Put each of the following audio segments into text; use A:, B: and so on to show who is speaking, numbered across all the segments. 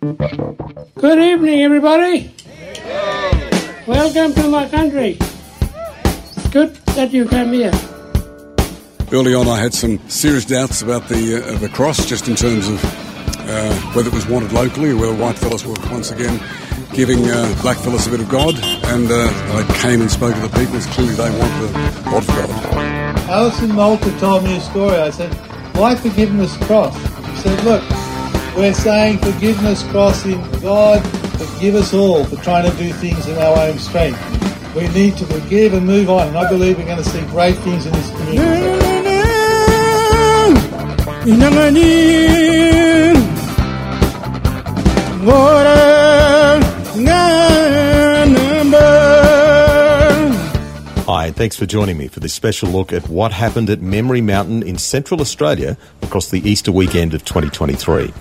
A: Good evening, everybody. Welcome to my country. It's good that you came here.
B: Early on, I had some serious doubts about the uh, the cross, just in terms of uh, whether it was wanted locally or whether white fellas were once again giving uh, black fellas a bit of God. And uh, I came and spoke to the people. It's clearly they want the God of God.
C: Alison Malta told me a story. I said, why forgiveness cross? She said, look, we're saying forgiveness crossing God, forgive us all for trying to do things in our own strength. We need to forgive and move on. And I believe we're going to see great things in this community.
D: Hi, thanks for joining me for this special look at what happened at Memory Mountain in Central Australia across the Easter weekend of 2023.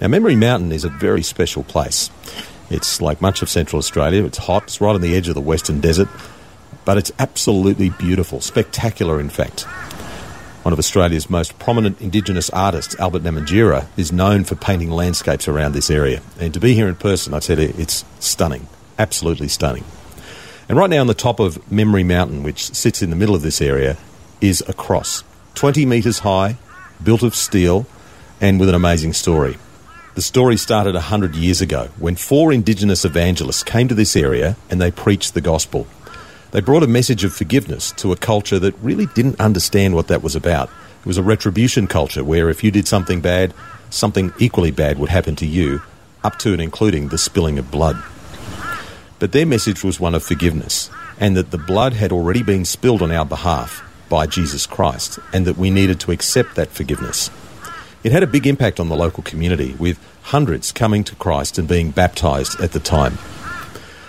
D: Now, Memory Mountain is a very special place. It's like much of Central Australia, it's hot, it's right on the edge of the Western Desert, but it's absolutely beautiful, spectacular, in fact. One of Australia's most prominent Indigenous artists, Albert Namatjira, is known for painting landscapes around this area. And to be here in person, I tell you, it's stunning, absolutely stunning. And right now on the top of Memory Mountain, which sits in the middle of this area, is a cross. 20 metres high, built of steel, and with an amazing story. The story started 100 years ago when four Indigenous evangelists came to this area and they preached the gospel. They brought a message of forgiveness to a culture that really didn't understand what that was about. It was a retribution culture where if you did something bad, something equally bad would happen to you, up to and including the spilling of blood. But their message was one of forgiveness, and that the blood had already been spilled on our behalf by Jesus Christ, and that we needed to accept that forgiveness. It had a big impact on the local community, with hundreds coming to Christ and being baptised at the time.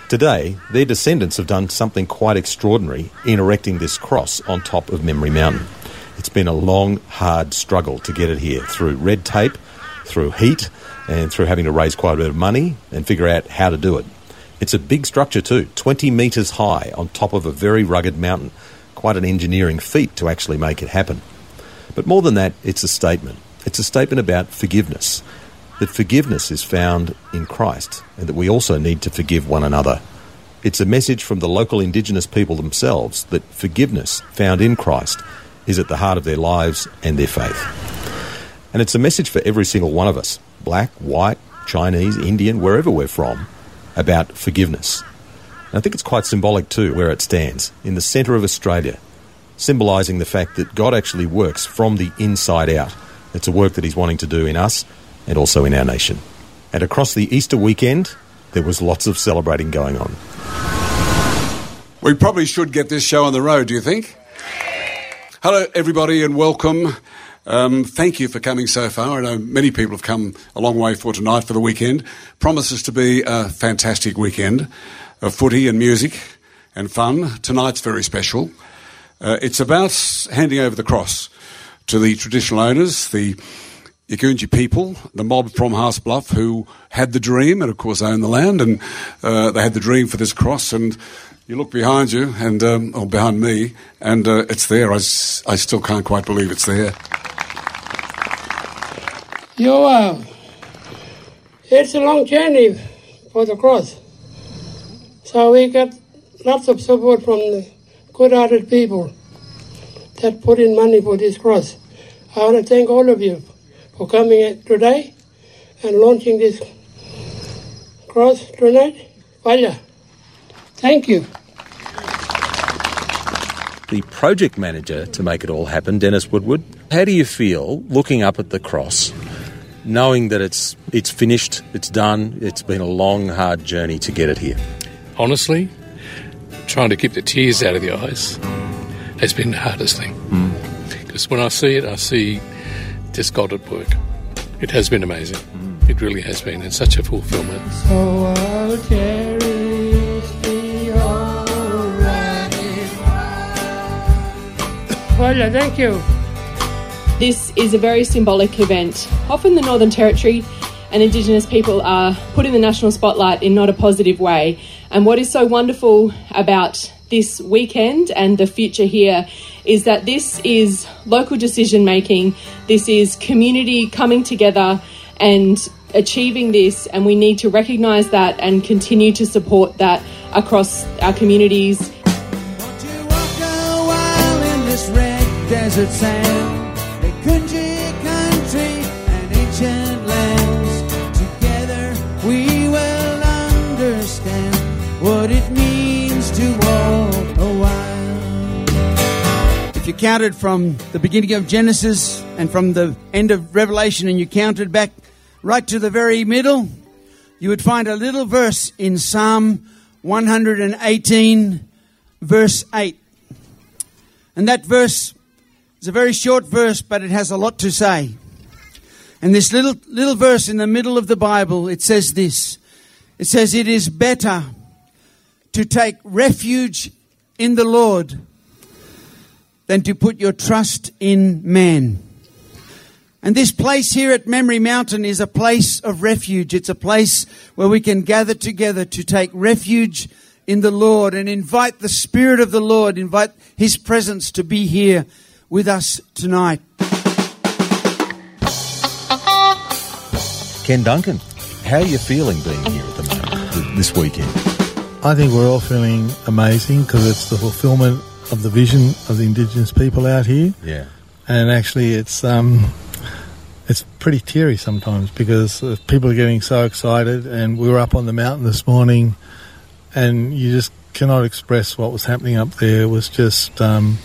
D: Today, their descendants have done something quite extraordinary in erecting this cross on top of Memory Mountain. It's been a long, hard struggle to get it here through red tape, through heat, and through having to raise quite a bit of money and figure out how to do it. It's a big structure too, 20 metres high on top of a very rugged mountain. Quite an engineering feat to actually make it happen. But more than that, it's a statement. It's a statement about forgiveness. That forgiveness is found in Christ and that we also need to forgive one another. It's a message from the local Indigenous people themselves that forgiveness found in Christ is at the heart of their lives and their faith. And it's a message for every single one of us black, white, Chinese, Indian, wherever we're from about forgiveness. And I think it's quite symbolic too where it stands, in the centre of Australia, symbolising the fact that God actually works from the inside out. It's a work that He's wanting to do in us and also in our nation. And across the Easter weekend, there was lots of celebrating going on.
B: We probably should get this show on the road, do you think? Hello, everybody, and welcome. Um, thank you for coming so far. I know many people have come a long way for tonight for the weekend. Promises to be a fantastic weekend of footy and music and fun. Tonight's very special. Uh, it's about handing over the cross to the traditional owners, the Yagunji people, the mob from Haasts Bluff, who had the dream and, of course, own the land, and uh, they had the dream for this cross. And you look behind you, and um, or behind me, and uh, it's there. I, still can't quite believe it's there.
A: You, uh, it's a long journey for the cross. So we got lots of support from the good-hearted people that put in money for this cross. I want to thank all of you for coming today and launching this cross tonight. Vaya. Thank you.
D: The project manager to make it all happen, Dennis Woodward, how do you feel looking up at the cross, knowing that it's it's finished, it's done, it's been a long, hard journey to get it here?
E: honestly, trying to keep the tears out of the eyes has been the hardest thing. Because when I see it, I see just God at work. It has been amazing. It really has been, and such a fulfillment.
A: So I'll cherish thee already. Well, thank you.
F: This is a very symbolic event. Often the Northern Territory and Indigenous people are put in the national spotlight in not a positive way. And what is so wonderful about this weekend and the future here is that this is local decision making, this is community coming together and achieving this, and we need to recognise that and continue to support that across our communities.
G: Won't you walk a while in this red desert sand? Counted from the beginning of Genesis and from the end of Revelation and you counted back right to the very middle, you would find a little verse in Psalm 118, verse 8. And that verse is a very short verse, but it has a lot to say. And this little, little verse in the middle of the Bible, it says this. It says, It is better to take refuge in the Lord than to put your trust in man. And this place here at Memory Mountain is a place of refuge. It's a place where we can gather together to take refuge in the Lord and invite the Spirit of the Lord, invite His presence to be here with us tonight.
D: Ken Duncan, how are you feeling being here at the moment, this weekend?
C: I think we're all feeling amazing because it's the fulfillment of the vision of the Indigenous people out here.
D: Yeah.
C: and actually it's um it's pretty teary sometimes because uh, people are getting so excited and we were up on the mountain this morning and you just cannot express what was happening up there it was just um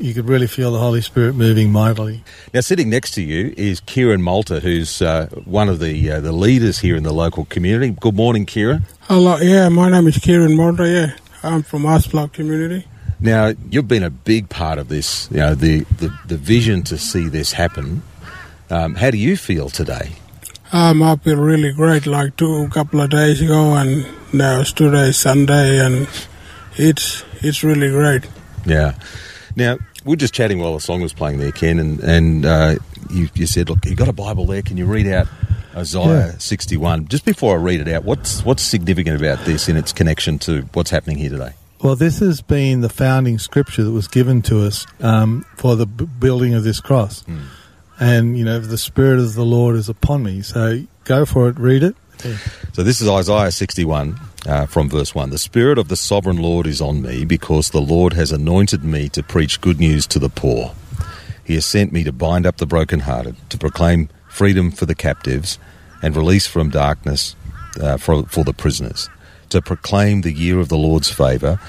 C: you could really feel the Holy Spirit moving mightily.
D: Now, sitting next to you is Kieran Malta, who's uh, one of the uh, the leaders here in the local community. Good morning, Kieran.
H: Hello, yeah, my name is Kieran Malta. yeah. I'm from Asplog community.
D: Now, you've been a big part of this, you know, the, the, the vision to see this happen. Um, how do you feel today?
H: Um, I feel really great, like two couple of days ago, and now it's today, Sunday, and it's it's really great.
D: Yeah. Now, we are just chatting while the song was playing there, Ken, and, and uh, you, you said, look, you've got a Bible there. Can you read out Isaiah
C: Yeah.
D: 61? Just before I read it out, what's, what's significant about this in its connection to what's happening here today?
C: Well, this has been the founding scripture that was given to us um, for the b- building of this cross. And, you know, the Spirit of the Lord is upon me. So go for it, read it.
D: So this is Isaiah 61 uh, from verse 1. The Spirit of the Sovereign Lord is on me because the Lord has anointed me to preach good news to the poor. He has sent me to bind up the brokenhearted, to proclaim freedom for the captives and release from darkness uh, for, for the prisoners, to proclaim the year of the Lord's favour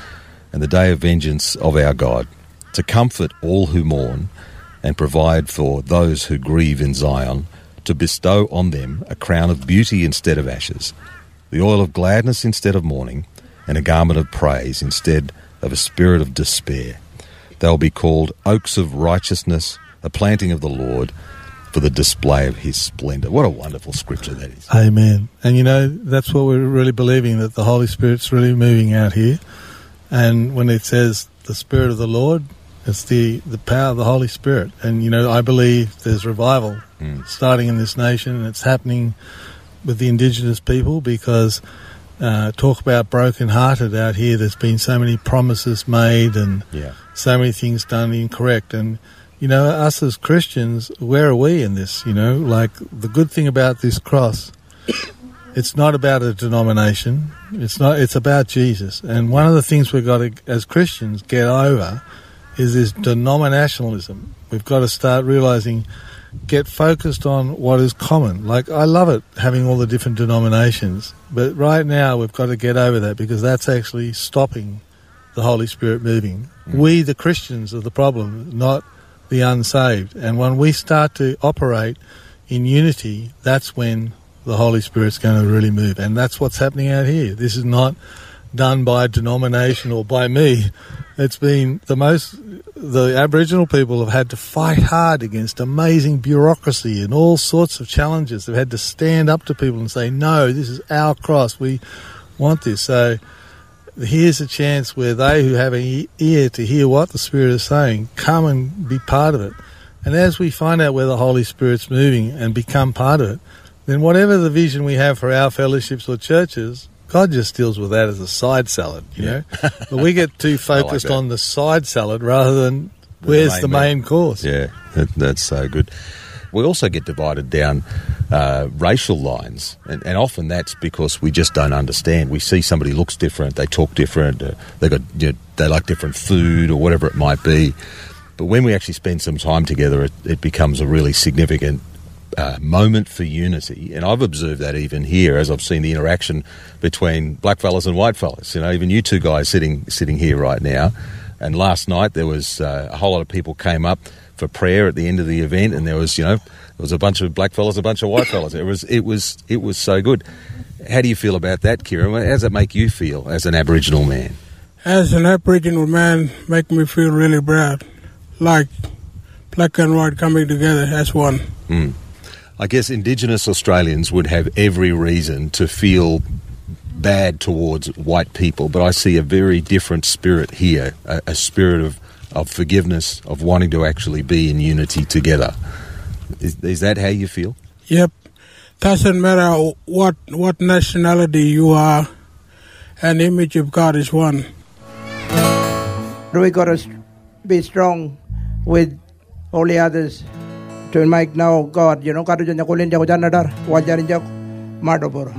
D: and the day of vengeance of our God, to comfort all who mourn and provide for those who grieve in Zion, to bestow on them a crown of beauty instead of ashes, the oil of gladness instead of mourning, and a garment of praise instead of a spirit of despair. They'll be called oaks of righteousness, a planting of the Lord, for the display of his splendour. What a wonderful scripture that is.
C: Amen. And you know, that's what we're really believing that the Holy Spirit's really moving out here. And when it says the Spirit of the Lord, it's the, the power of the Holy Spirit. And you know, I believe there's revival starting in this nation and it's happening with the indigenous people because uh, talk about broken-hearted out here. There's been so many promises made and
D: Yeah.
C: so many things done incorrect. And, you know, us as Christians, where are we in this? You know, like the good thing about this cross, it's not about a denomination. It's not, it's about Jesus. And one of the things we've got to, as Christians, get over is this denominationalism. We've got to start realizing, get focused on what is common. Like, I love it having all the different denominations, but right now we've got to get over that because that's actually stopping the Holy Spirit moving. Mm. We, the Christians, are the problem, not the unsaved. And when we start to operate in unity, that's when the Holy Spirit's going to really move. And that's what's happening out here. This is not done by a denomination or by me. It's been the most, the Aboriginal people have had to fight hard against amazing bureaucracy and all sorts of challenges. They've had to stand up to people and say, no, this is our cross. We want this. So here's a chance where they who have an ear to hear what the Spirit is saying come and be part of it. And as we find out where the Holy Spirit's moving and become part of it, then whatever the vision we have for our fellowships or churches, God just deals with that as a side salad, you know. but we get too focused
D: that.
C: on the side salad rather than
D: The
C: where's
D: main
C: the
D: meal.
C: main course.
D: Yeah, that, that's so good. We also get divided down uh, racial lines, and, and often that's because we just don't understand. We see somebody looks different, they talk different, uh, they got you know, they like different food or whatever it might be. But when we actually spend some time together, it, it becomes a really significant uh, moment for unity. And I've observed that even here, as I've seen the interaction between black blackfellas and white whitefellas. You know, even you two guys sitting sitting here right now. And last night there was uh, a whole lot of people came up for prayer at the end of the event, and there was you know there was a bunch of black blackfellas, a bunch of whitefellas. It was it was it was so good. How do you feel about that, Kieran? How does it make you feel as an Aboriginal man?
H: As an Aboriginal man, make me feel really proud. Like black and white coming together as one.
D: Hmm. I guess Indigenous Australians would have every reason to feel bad towards white people, but I see a very different spirit here a, a spirit of, of forgiveness, of wanting to actually be in unity together. Is, is that how you feel?
H: Yep. Doesn't matter what what nationality you are, an image of God is one.
I: we got to be strong with all the others to make now God, you know, kado dyan ako lin ako dyan nadar, wajan dyan ako, madobor.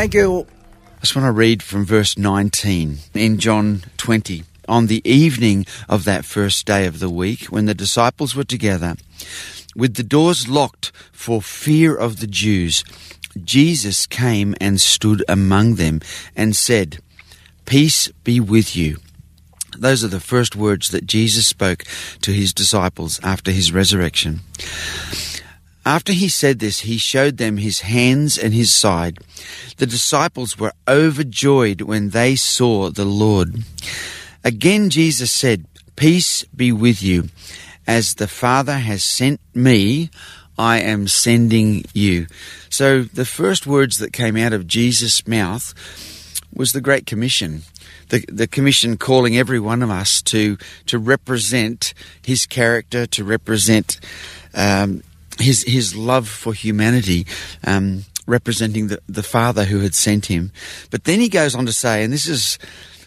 I: Thank you.
J: I just want to read from verse 19 in John 20. On the evening of that first day of the week, when the disciples were together, with the doors locked for fear of the Jews, Jesus came and stood among them and said, Peace be with you. Those are the first words that Jesus spoke to his disciples after his resurrection. After he said this, he showed them his hands and his side. The disciples were overjoyed when they saw the Lord. Again, Jesus said, Peace be with you. As the Father has sent me, I am sending you. So the first words that came out of Jesus' mouth was the Great Commission. The, the commission calling every one of us to to represent his character, to represent um, his his love for humanity, um, representing the, the Father who had sent him. But then he goes on to say, and this is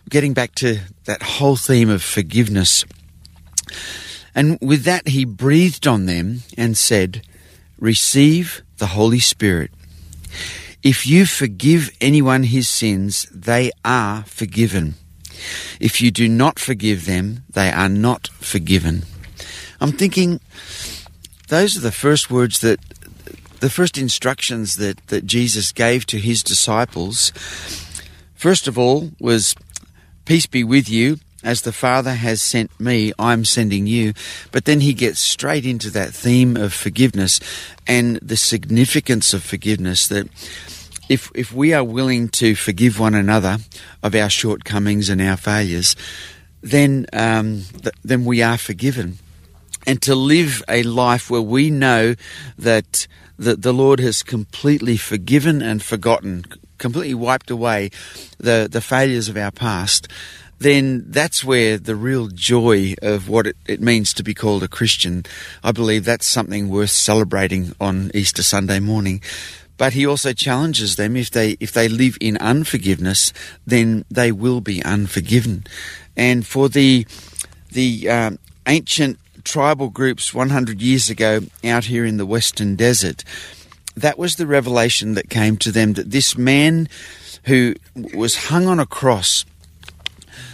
J: getting back to that whole theme of forgiveness. And with that, he breathed on them and said, Receive the Holy Spirit. If you forgive anyone his sins, they are forgiven. If you do not forgive them, they are not forgiven. I'm thinking those are the first words that the first instructions that, that Jesus gave to his disciples. First of all was peace be with you as the Father has sent me, I'm sending you. But then he gets straight into that theme of forgiveness and the significance of forgiveness that if if we are willing to forgive one another of our shortcomings and our failures, then um, th- then we are forgiven. And to live a life where we know that that the Lord has completely forgiven and forgotten, completely wiped away the the failures of our past, then that's where the real joy of what it, it means to be called a Christian. I believe that's something worth celebrating on Easter Sunday morning. But he also challenges them if they if they live in unforgiveness, then they will be unforgiven. And for the the um, ancient tribal groups 100 years ago out here in the Western Desert, that was the revelation that came to them that this man who was hung on a cross,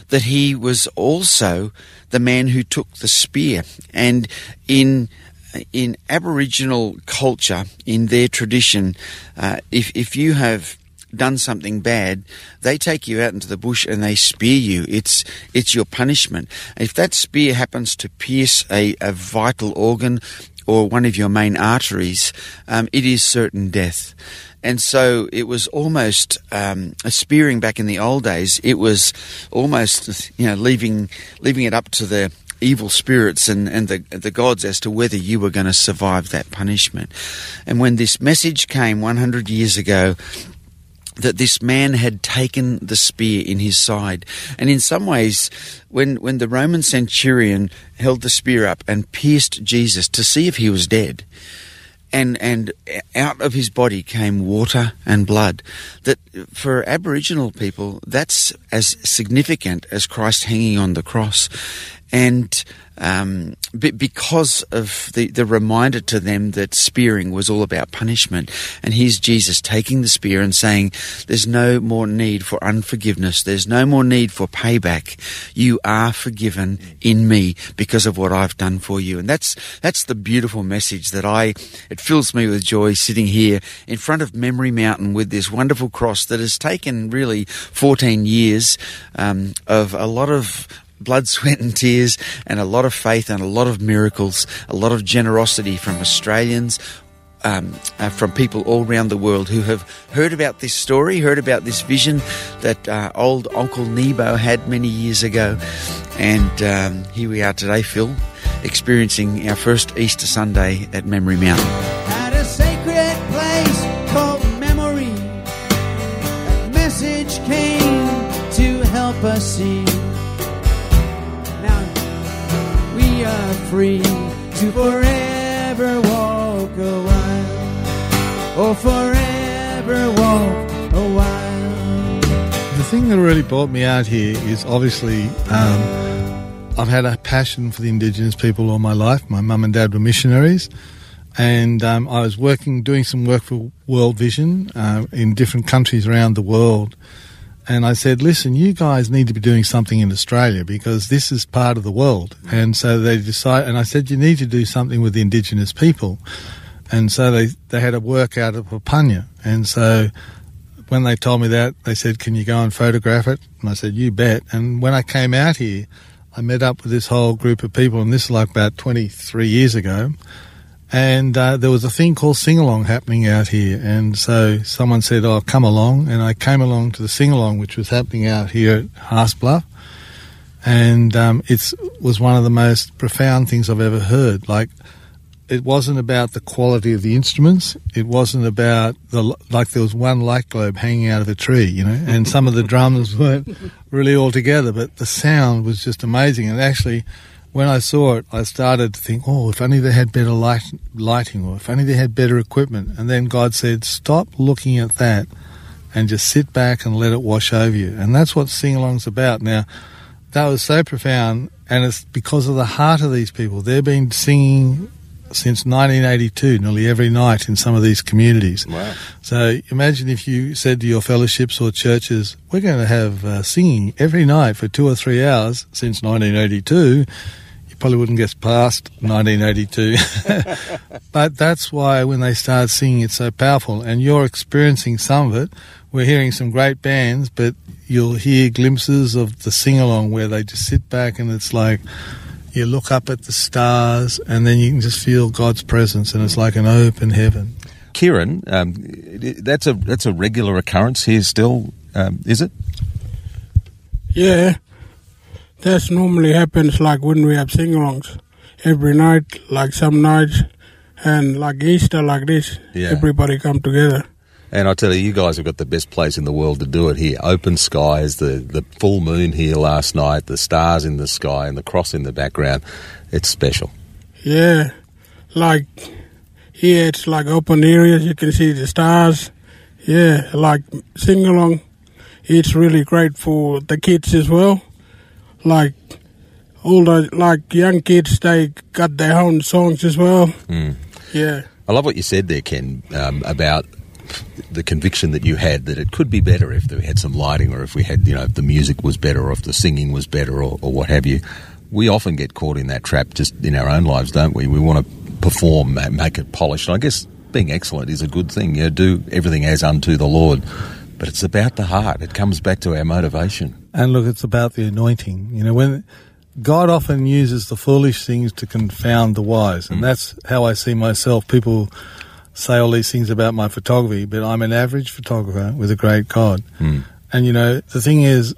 J: that he was also the man who took the spear. And in in Aboriginal culture, in their tradition, uh, if if you have done something bad, they take you out into the bush and they spear you. It's it's your punishment. If that spear happens to pierce a, a vital organ or one of your main arteries, um, it is certain death. And so it was almost um, a spearing back in the old days. It was almost, you know, leaving leaving it up to the evil spirits and, and the, the gods as to whether you were going to survive that punishment. And when this message came 100 years ago, that this man had taken the spear in his side. And in some ways, when, when the Roman centurion held the spear up and pierced Jesus to see if he was dead, and and out of his body came water and blood. That for Aboriginal people, that's as significant as Christ hanging on the cross, and um, because of the, the reminder to them that spearing was all about punishment. And here's Jesus taking the spear and saying, There's no more need for unforgiveness. There's no more need for payback. You are forgiven in me because of what I've done for you. And that's, that's the beautiful message that I, it fills me with joy sitting here in front of Memory Mountain with this wonderful cross that has taken really 14 years um, of a lot of blood, sweat, and tears, and a lot of faith and a lot of miracles, a lot of generosity from Australians. Um, uh, from people all around the world who have heard about this story, heard about this vision that uh, old Uncle Nebo had many years ago. And um, here we are today, Phil, experiencing our first Easter Sunday at Memory Mountain.
K: At a sacred are free to forever walk a while, or forever walk a while.
C: The thing that really brought me out here is obviously um, I've had a passion for the Indigenous people all my life. My mum and dad were missionaries, and um, I was working, doing some work for World Vision uh, in different countries around the world. And I said, listen, you guys need to be doing something in Australia because this is part of the world. And so they decided, and I said, you need to do something with the Indigenous people. And so they, they had a work out of Papunya. And so when they told me that, they said, can you go and photograph it? And I said, you bet. And when I came out here, I met up with this whole group of people, and this is like about 23 years ago. And uh, there was a thing called sing along happening out here. And so someone said, Oh, come along. And I came along to the sing along, which was happening out here at Haasts Bluff. And um, it was one of the most profound things I've ever heard. Like, it wasn't about the quality of the instruments. It wasn't about the like there was one light globe hanging out of a tree, you know, and some of the drums weren't really all together, but the sound was just amazing. And actually, when I saw it, I started to think, oh, if only they had better light, lighting, or if only they had better equipment. And then God said, stop looking at that and just sit back and let it wash over you. And that's what sing along's about. Now, that was so profound, and it's because of the heart of these people. They've been singing since 1982, nearly every night in some of these communities.
D: Wow.
C: So imagine if you said to your fellowships or churches, we're going to have uh, singing every night for two or three hours since 1982. You probably wouldn't get past 1982. but that's why when they start singing, it's so powerful. And you're experiencing some of it. We're hearing some great bands, but you'll hear glimpses of the sing along where they just sit back and it's like, you look up at the stars and then you can just feel God's presence and it's like an open heaven.
D: Kieran, um, that's a that's a regular occurrence here still, um, is it?
H: Yeah, that normally happens like when we have sing-alongs every night, like some nights, and like Easter, like this.
D: Yeah.
H: Everybody come together.
D: And I tell you, you guys have got the best place in the world to do it here. Open skies, the, the full moon here last night, the stars in the sky, and the cross in the background. It's special.
H: Yeah, like here it's like open areas. You can see the stars. Yeah, like sing along. It's really great for the kids as well. Like all the like young kids, they got their own songs as well.
D: Mm.
H: Yeah.
D: I love what you said there, Ken, um, about the conviction that you had that it could be better if we had some lighting or if we had, you know, if the music was better or if the singing was better or, or what have you. We often get caught in that trap just in our own lives, don't we? We want to perform, ma- make it polished. And I guess being excellent is a good thing. You know, do everything as unto the Lord. but it's about the heart. It comes back to our motivation.
C: And look, it's about the anointing. You know, when God often uses the foolish things to confound the wise, and that's how I see myself. People say all these things about my photography, but I'm an average photographer with a great God.
D: Mm.
C: And you know, the thing is,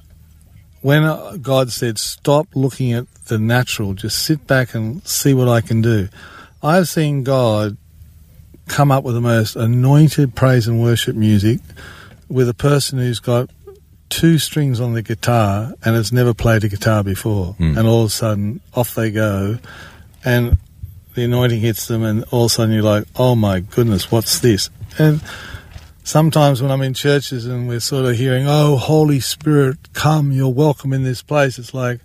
C: when God said, stop looking at the natural, just sit back and see what I can do, I've seen God come up with the most anointed praise and worship music with a person who's got two strings on the guitar and has never played a guitar before.
D: Mm.
C: And all of a sudden, off they go. And the anointing hits them, and all of a sudden you're like, oh my goodness, what's this? And sometimes when I'm in churches and we're sort of hearing, oh, Holy Spirit, come, you're welcome in this place, it's like,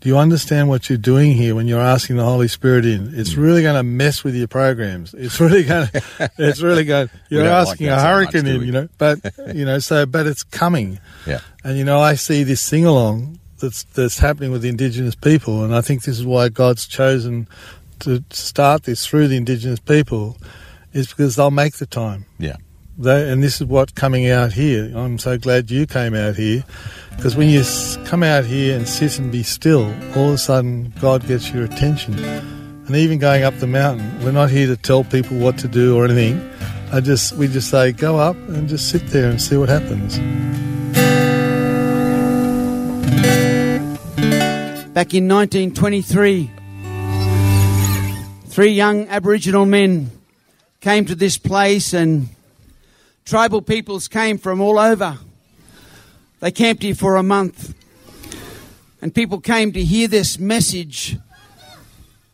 C: do you understand what you're doing here when you're asking the Holy Spirit in? It's really going to mess with your programs. It's really going to, it's really going, you're
D: like
C: asking
D: that
C: a
D: so
C: hurricane
D: much,
C: in, you know, but, you know, so, but it's coming.
D: Yeah.
C: And, you know, I see this sing along that's, that's happening with the Indigenous people, and I think this is why God's chosen to start this through the Indigenous people, is because they'll make the time.
D: Yeah.
C: They, and this is what coming out here. I'm so glad you came out here because when you come out here and sit and be still, all of a sudden God gets your attention. And even going up the mountain, we're not here to tell people what to do or anything. I just we just say go up and just sit there and see what happens.
G: Back in 1923, three young Aboriginal men came to this place, and tribal peoples came from all over. They camped here for a month, and people came to hear this message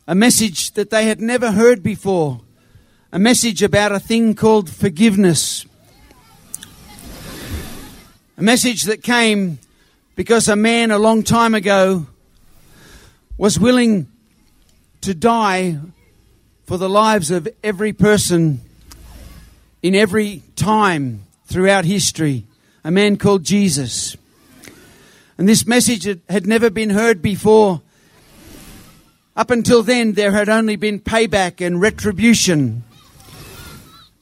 G: a message that they had never heard before, a message about a thing called forgiveness. A message that came because a man a long time ago was willing to die for the lives of every person in every time throughout history, a man called Jesus. And this message had- never been heard before. Up until then, there had only been payback and retribution,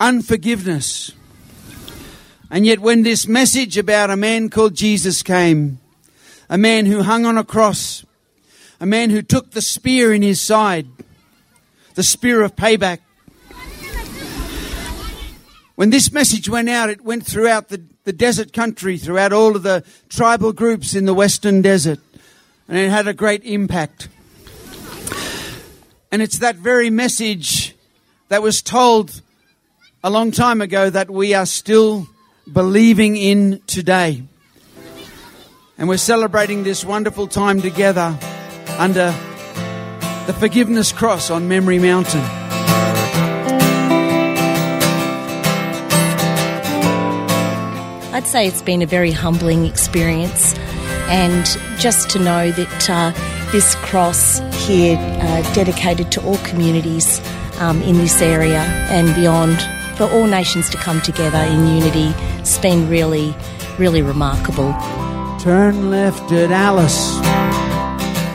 G: unforgiveness. And yet, when this message about a man called Jesus came, a man who hung on a cross, a man who took the spear in his side, the spear of payback. When this message went out, it went throughout the, the desert country, throughout all of the tribal groups in the western desert, and it had a great impact. And it's that very message that was told a long time ago that we are still believing in today. And we're celebrating this wonderful time together under the Forgiveness Cross on Memory Mountain.
L: I'd say it's been a very humbling experience, and just to know that uh, this cross here, uh, dedicated to all communities um, in this area and beyond, for all nations to come together in unity, it's been really, really remarkable.
G: Turn left at Alice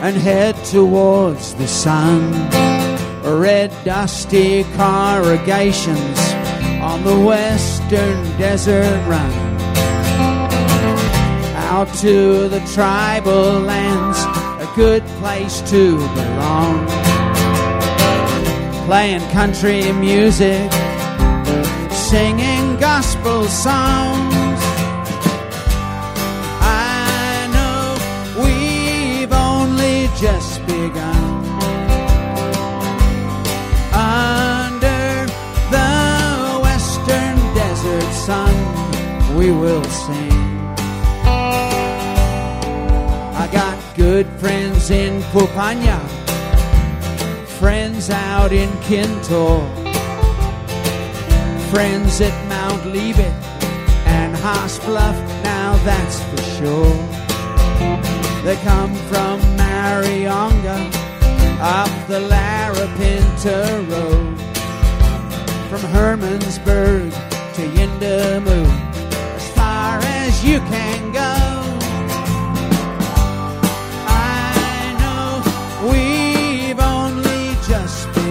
G: and head towards the sun. Red dusty corrugations on the western desert run. Out to the tribal lands, a good place to belong. Playing country music, singing gospel songs. I know we've only just begun. Under the western desert sun, we will sing. In Papunya, friends out in Kintore, friends at Mount Liebig and Haasts Bluff, now that's for sure. They come from Marionga up the Larapinta Road, from Hermannsburg to Yindamu, as far as you can go.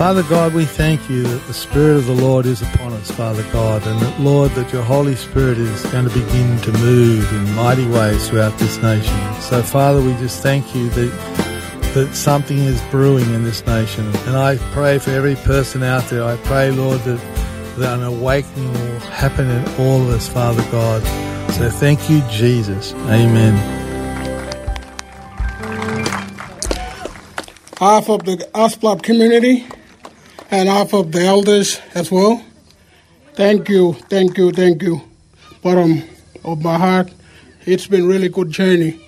C: Father God, we thank you that the Spirit of the Lord is upon us, Father God, and that, Lord, that your Holy Spirit is going to begin to move in mighty ways throughout this nation. So, Father, we just thank you that that something is brewing in this nation. And I pray for every person out there. I pray, Lord, that, that an awakening will happen in all of us, Father God. So thank you, Jesus. Amen.
H: half of the Asplop community and off of the elders as well. Thank you, thank you, thank you. Bottom of my heart, it's been really good journey.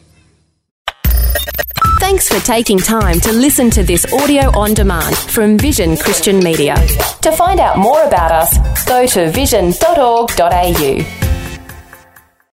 M: Thanks for taking time to listen to this audio on demand from Vision Christian Media. To find out more about us, go to vision.org.au.